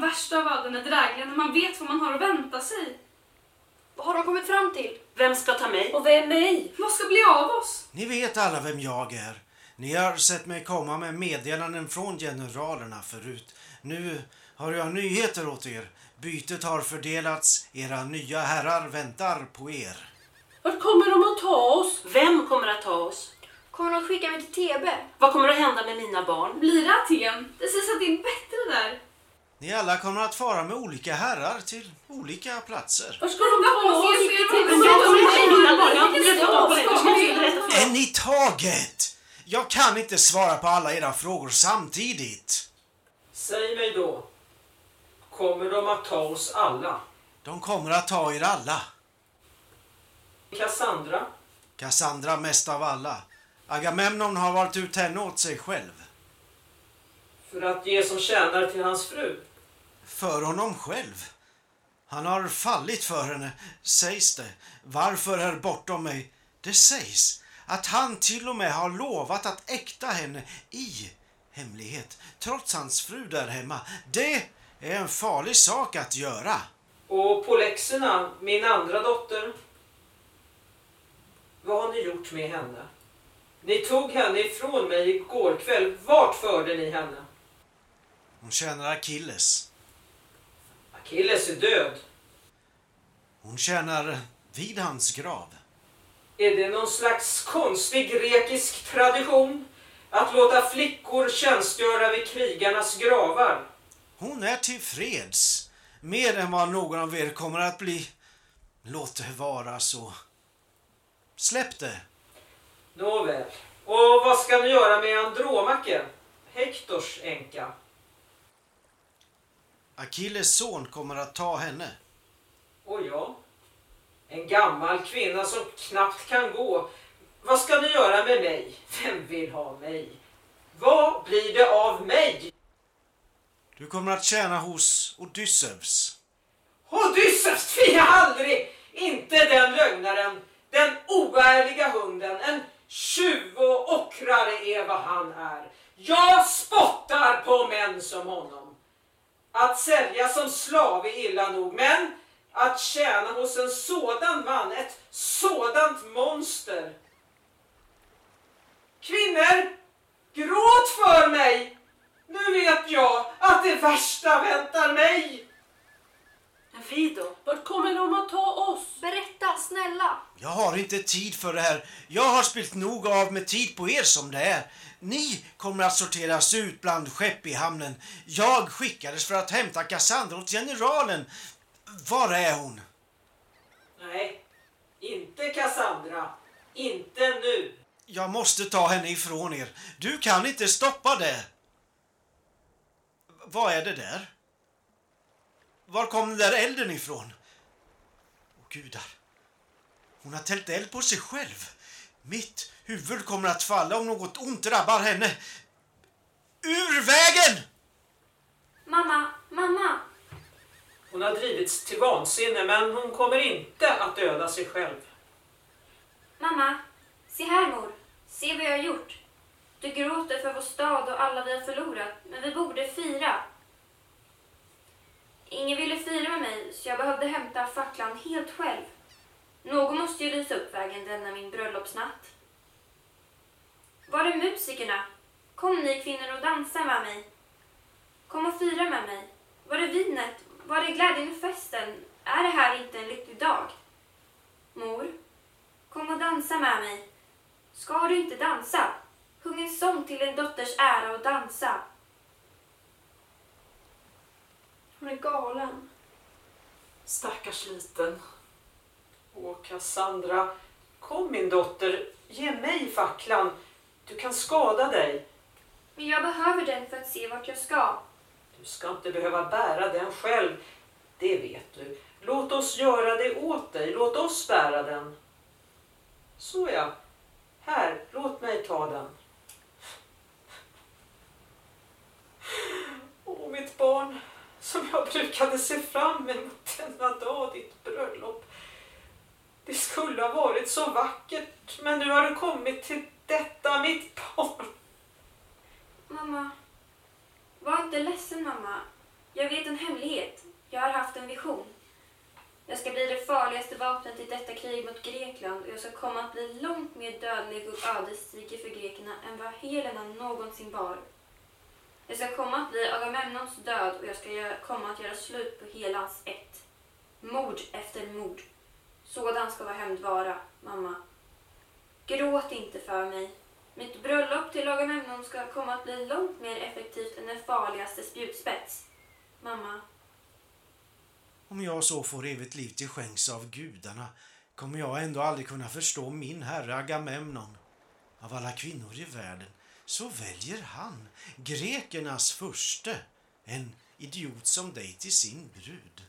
värsta av öden är drägliga när man vet vad man har att vänta sig. Vad har de kommit fram till? Vem ska ta mig? Och vem mig? Vad ska bli av oss? Ni vet alla vem jag är. Ni har sett mig komma med meddelanden från generalerna förut. Nu har jag nyheter åt er. Bytet har fördelats. Era nya herrar väntar på er. Vart kommer de att ta oss? Vem kommer att ta oss? Kommer de att skicka mig till TB? Vad kommer att hända med mina barn? Blir det Aten? Det sägs att det är bättre där. Ni alla kommer att fara med olika herrar till olika platser. En i taget! Jag kan inte svara på alla era frågor samtidigt. Säg mig då, kommer de att ta oss alla? De kommer att ta er alla. Cassandra? Cassandra mest av alla. Agamemnon har valt ut henne åt sig själv. För att ge som tjänar till hans fru? För honom själv. Han har fallit för henne, sägs det. Varför är bortom mig? Det sägs att han till och med har lovat att äkta henne i hemlighet, trots hans fru där hemma. Det är en farlig sak att göra. Och Polexerna, min andra dotter? Vad har ni gjort med henne? Ni tog henne ifrån mig igår kväll. Vart förde ni henne? Hon tjänar Achilles. Achilles är död. Hon tjänar vid hans grav. Är det någon slags konstig grekisk tradition? Att låta flickor tjänstgöra vid krigarnas gravar? Hon är tillfreds. Mer än vad någon av er kommer att bli. Låt det vara så. Släpp det. Nåväl. Och vad ska ni göra med Andromake? Hektors änka. Achilles son kommer att ta henne. Och jag? En gammal kvinna som knappt kan gå. Vad ska ni göra med mig? Vem vill ha mig? Vad blir det av mig? Du kommer att tjäna hos Odysseus. Odysseus tvivlar aldrig! Inte den lögnaren, den oärliga hunden, en tjuv och ockrare är vad han är. Jag spottar på män som honom. Att sälja som slav är illa nog, men att tjäna hos en sådan man, ett sådant monster. Kvinnor, gråt för mig! Nu vet jag att det värsta väntar mig. Då? Vart kommer de att ta oss? Berätta, snälla. Jag har inte tid för det här. Jag har spilt nog av med tid på er som det är. Ni kommer att sorteras ut bland skepp i hamnen. Jag skickades för att hämta Cassandra åt generalen. Var är hon? Nej, inte Cassandra. Inte nu. Jag måste ta henne ifrån er. Du kan inte stoppa det. Vad är det där? Var kom den där elden ifrån? Åh gudar. Hon har tält eld på sig själv. Mitt huvud kommer att falla om något ont drabbar henne. Ur vägen! Mamma, mamma. Hon har drivits till vansinne men hon kommer inte att döda sig själv. Mamma. Se här mor. Se vad jag har gjort. Du gråter för vår stad och alla vi har förlorat, men vi borde fira. Ingen ville fira med mig, så jag behövde hämta facklan helt själv. Någon måste ju lysa upp vägen denna min bröllopsnatt. Var är musikerna? Kom ni kvinnor och dansa med mig. Kom och fira med mig. Var är vinet? Var är glädjen och festen? Är det här inte en lycklig dag? Mor, kom och dansa med mig. Ska du inte dansa? Sjung en sång till din dotters ära och dansa. Hon är galen. Stackars liten. Åh, Cassandra. Kom min dotter, ge mig facklan. Du kan skada dig. Men jag behöver den för att se vart jag ska. Du ska inte behöva bära den själv. Det vet du. Låt oss göra det åt dig. Låt oss bära den. Så ja. Här, låt mig ta den. Åh, mitt barn. Som jag brukade se fram emot denna dag, ditt bröllop. Det skulle ha varit så vackert, men nu har det kommit till detta, mitt barn. Mamma, var inte ledsen mamma. jag vet en hemlighet. Jag har haft en vision. Jag ska bli det farligaste vapnet i detta krig mot Grekland och jag ska komma att bli långt mer dödlig och ödesdiger för grekerna än vad Helena någonsin var. Det ska komma att bli Agamemnons död och jag ska komma att göra slut på hela hans ett. Mord efter mord. Sådan ska vår hämnd vara, mamma. Gråt inte för mig. Mitt bröllop till Agamemnon ska komma att bli långt mer effektivt än den farligaste spjutspets. Mamma, Om jag så får evigt liv till skänks av gudarna kommer jag ändå aldrig kunna förstå min herre Agamemnon. Av alla kvinnor i världen så väljer han, grekernas furste, en idiot som dig till sin brud.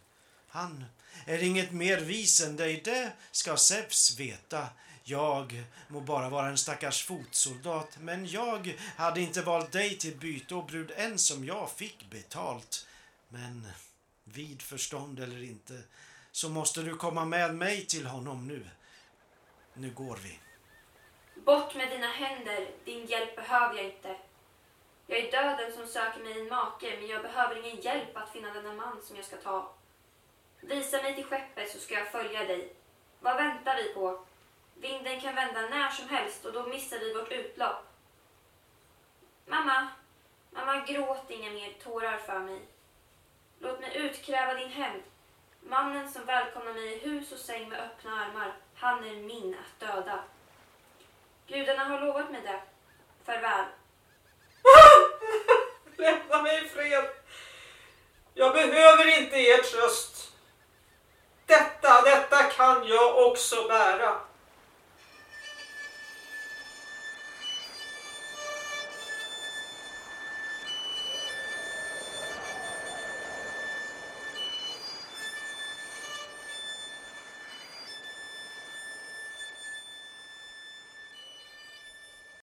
Han är inget mer vis än dig, det ska Zeus veta. Jag må bara vara en stackars fotsoldat, men jag hade inte valt dig till byte och brud än som jag fick betalt. Men vid förstånd eller inte, så måste du komma med mig till honom nu. Nu går vi bort med dina händer. Din hjälp behöver jag inte. Jag är döden som söker mig en make, men jag behöver ingen hjälp att finna denna man som jag ska ta. Visa mig till skeppet så ska jag följa dig. Vad väntar vi på? Vinden kan vända när som helst och då missar vi vårt utlopp. Mamma, mamma gråt inga mer tårar för mig. Låt mig utkräva din hämnd. Mannen som välkomnar mig i hus och säng med öppna armar, han är min att döda. Gudarna har lovat mig det. Farväl. Lämna mig i fred. Jag behöver inte er tröst. Detta, detta kan jag också bära.